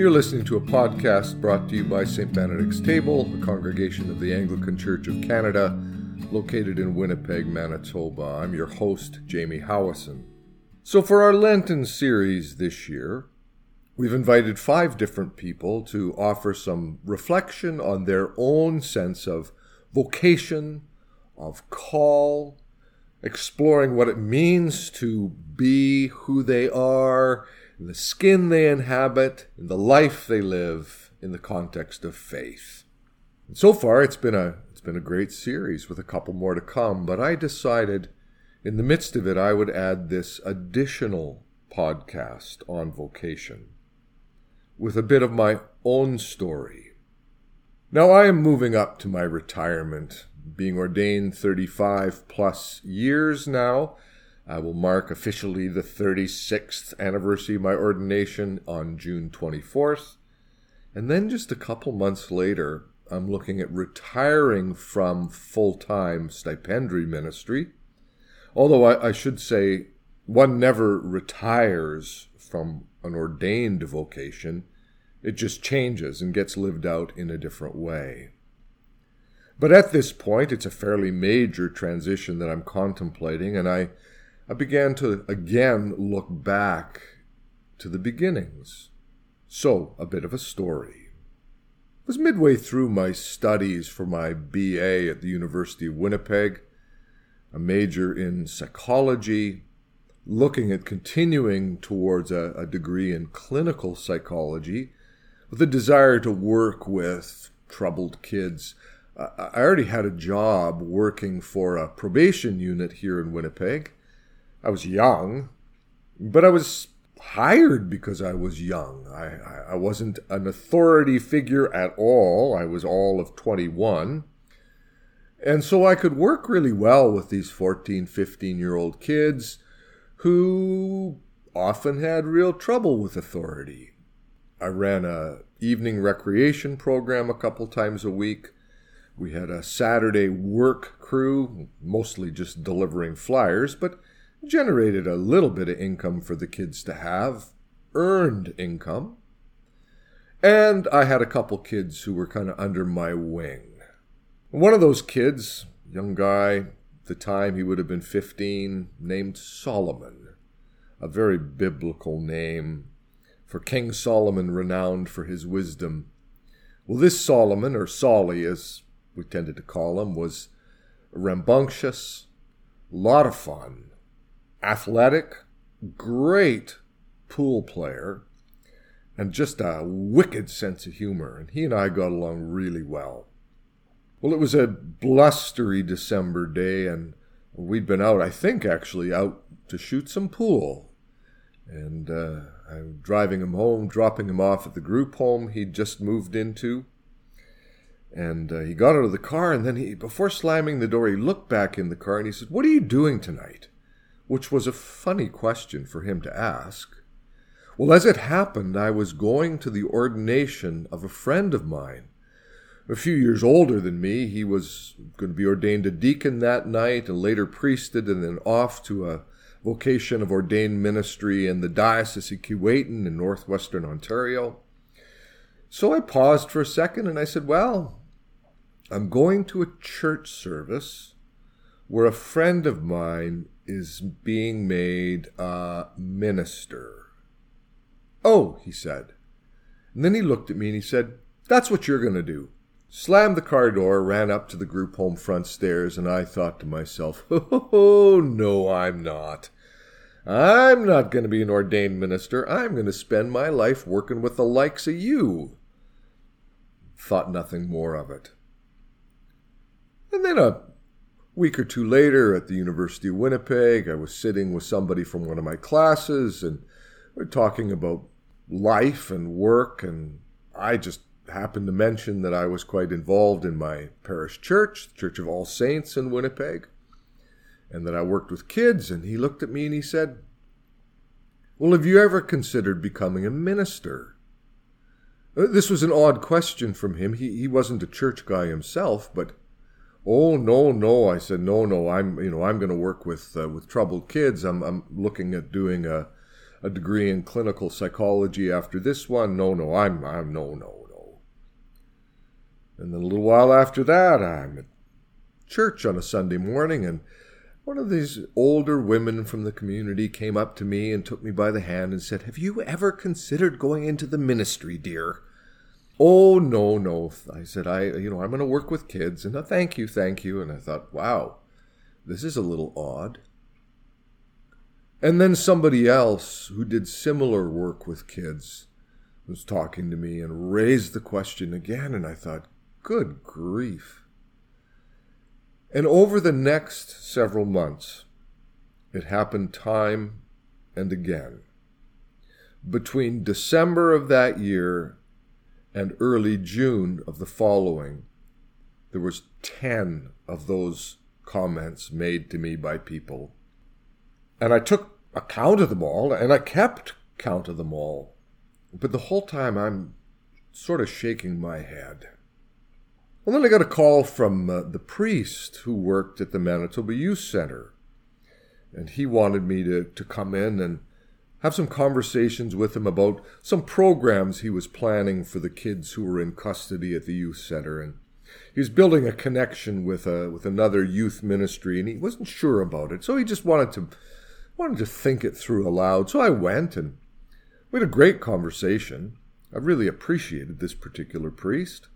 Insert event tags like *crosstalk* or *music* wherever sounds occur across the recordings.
You're listening to a podcast brought to you by St. Benedict's Table, a congregation of the Anglican Church of Canada, located in Winnipeg, Manitoba. I'm your host, Jamie Howison. So, for our Lenten series this year, we've invited five different people to offer some reflection on their own sense of vocation, of call, exploring what it means to be who they are, the skin they inhabit, in the life they live in the context of faith. And so far it's been a it's been a great series with a couple more to come, but I decided in the midst of it I would add this additional podcast on vocation with a bit of my own story. Now I am moving up to my retirement being ordained 35 plus years now. I will mark officially the 36th anniversary of my ordination on June 24th. And then just a couple months later, I'm looking at retiring from full time stipendiary ministry. Although I, I, should say, one never retires from an ordained vocation, it just changes and gets lived out in a different way. But at this point, it's a fairly major transition that I'm contemplating, and I, I began to again look back to the beginnings. So, a bit of a story. I was midway through my studies for my BA at the University of Winnipeg, a major in psychology, looking at continuing towards a, a degree in clinical psychology with a desire to work with troubled kids I already had a job working for a probation unit here in Winnipeg. I was young, but I was hired because I was young. I, I wasn't an authority figure at all. I was all of 21. And so I could work really well with these 14, 15 year old kids who often had real trouble with authority. I ran a evening recreation program a couple times a week. We had a Saturday work crew, mostly just delivering flyers, but generated a little bit of income for the kids to have, earned income. And I had a couple kids who were kind of under my wing. One of those kids, young guy, the time he would have been 15, named Solomon, a very biblical name, for King Solomon renowned for his wisdom. Well, this Solomon, or Solly, as we tended to call him, was rambunctious, a lot of fun, athletic, great pool player, and just a wicked sense of humor. And he and I got along really well. Well, it was a blustery December day, and we'd been out, I think actually, out to shoot some pool. And uh, I'm driving him home, dropping him off at the group home he'd just moved into. And uh, he got out of the car, and then he, before slamming the door, he looked back in the car and he said, What are you doing tonight? Which was a funny question for him to ask. Well, as it happened, I was going to the ordination of a friend of mine. A few years older than me, he was going to be ordained a deacon that night and later priested and then off to a vocation of ordained ministry in the Diocese of Keewatin in northwestern Ontario. So I paused for a second and I said, Well, I'm going to a church service where a friend of mine is being made a minister. Oh, he said. And then he looked at me and he said, That's what you're going to do. Slammed the car door, ran up to the group home front stairs, and I thought to myself, *laughs* Oh, no, I'm not. I'm not going to be an ordained minister. I'm going to spend my life working with the likes of you. Thought nothing more of it. And then a week or two later at the University of Winnipeg, I was sitting with somebody from one of my classes and we are talking about life and work. And I just happened to mention that I was quite involved in my parish church, the Church of All Saints in Winnipeg, and that I worked with kids. And he looked at me and he said, Well, have you ever considered becoming a minister? Uh, this was an odd question from him. He, he wasn't a church guy himself, but Oh no, no! I said no, no. I'm you know I'm going to work with uh, with troubled kids. I'm I'm looking at doing a a degree in clinical psychology after this one. No, no, I'm, I'm, no, no, no. And then a little while after that, I'm at church on a Sunday morning, and one of these older women from the community came up to me and took me by the hand and said, Have you ever considered going into the ministry, dear? Oh, no, no. I said, I, you know, I'm going to work with kids. And a thank you, thank you. And I thought, wow, this is a little odd. And then somebody else who did similar work with kids was talking to me and raised the question again. And I thought, good grief. And over the next several months, it happened time and again. Between December of that year and early June of the following, there was 10 of those comments made to me by people. And I took account of them all, and I kept count of them all. But the whole time I'm sort of shaking my head. Well, then I got a call from uh, the priest who worked at the Manitoba Youth Center. And he wanted me to, to come in and have some conversations with him about some programs he was planning for the kids who were in custody at the youth center. And he was building a connection with a with another youth ministry and he wasn't sure about it. So he just wanted to wanted to think it through aloud. So I went and we had a great conversation. I really appreciated this particular priest.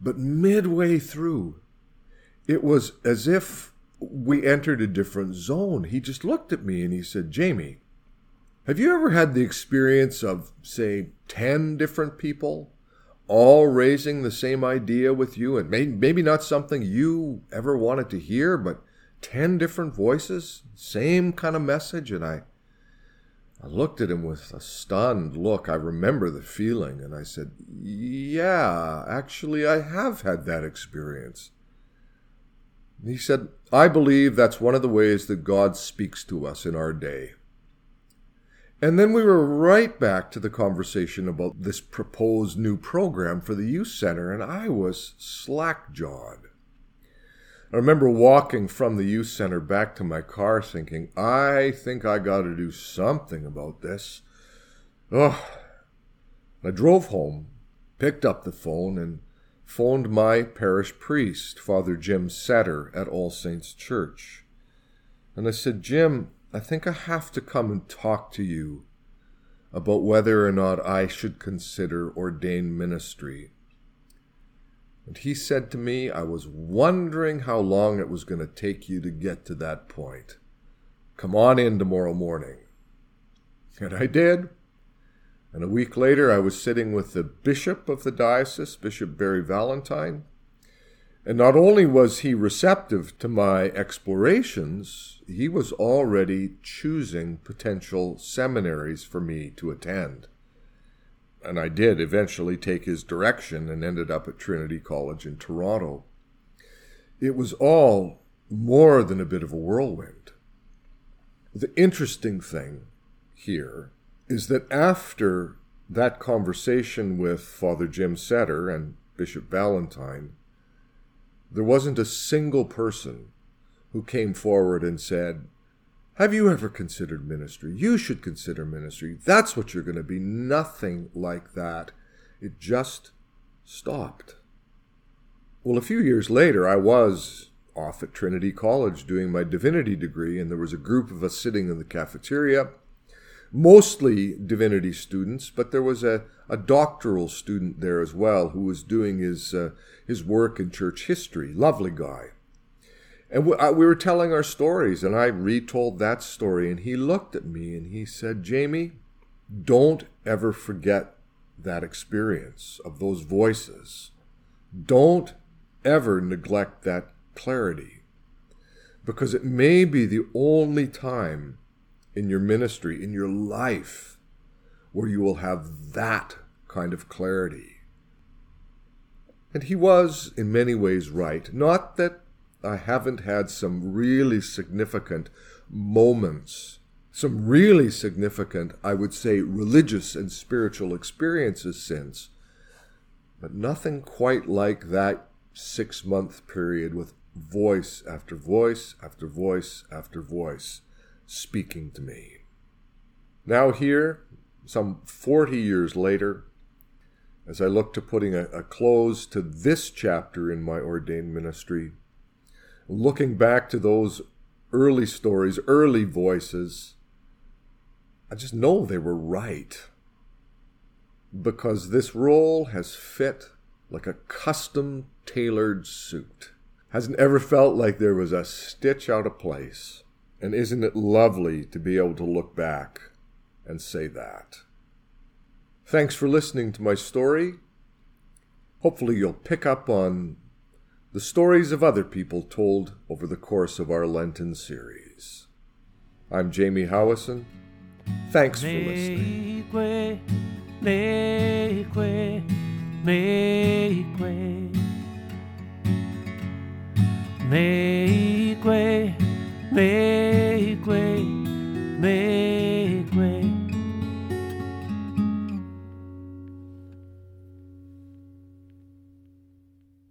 But midway through it was as if we entered a different zone. He just looked at me and he said Jamie have you ever had the experience of, say, 10 different people all raising the same idea with you and maybe not something you ever wanted to hear, but 10 different voices, same kind of message? And I, I looked at him with a stunned look. I remember the feeling, and I said, Yeah, actually, I have had that experience. he said, I believe that's one of the ways that God speaks to us in our day. And then we were right back to the conversation about this proposed new program for the youth center, and I was slack jawed. I remember walking from the youth center back to my car thinking, I think I got to do something about this. Ugh. I drove home, picked up the phone, and phoned my parish priest, Father Jim Setter, at All Saints Church. And I said, Jim, I think I have to come and talk to you about whether or not I should consider ordained ministry. And he said to me, I was wondering how long it was going to take you to get to that point. Come on in tomorrow morning. And I did. And a week later, I was sitting with the bishop of the diocese, Bishop Barry Valentine, and not only was he receptive to my explorations, he was already choosing potential seminaries for me to attend. And I did eventually take his direction and ended up at Trinity College in Toronto. It was all more than a bit of a whirlwind. The interesting thing here is that after that conversation with Father Jim Setter and Bishop Valentine, there wasn't a single person who came forward and said, Have you ever considered ministry? You should consider ministry. That's what you're going to be. Nothing like that. It just stopped. Well, a few years later, I was off at Trinity College doing my divinity degree, and there was a group of us sitting in the cafeteria mostly divinity students, but there was a, a doctoral student there as well who was doing his, uh, his work in church history. Lovely guy. And we, we were telling our stories, and I retold that story, and he looked at me and he said, Jamie, don't ever forget that experience of those voices. Don't ever neglect that clarity because it may be the only time in your ministry, in your life, where you will have that kind of clarity. And he was, in many ways, right. Not that I haven't had some really significant moments, some really significant, I would say, religious and spiritual experiences since, but nothing quite like that six month period with voice after voice after voice after voice speaking to me. Now, here, some 40 years later, as I look to putting a, a, close to this chapter in my ordained ministry, looking back to those early stories, early voices, I just know they were right. Because this role has fit like a custom tailored suit. Hasn't ever felt like there was a stitch out of place. And isn't it lovely to be able to look back and say that? Thanks for listening to my story. Hopefully, you'll pick up on the stories of other people told over the course of our Lenten series. I'm Jamie Howison. Thanks for listening. Make way, make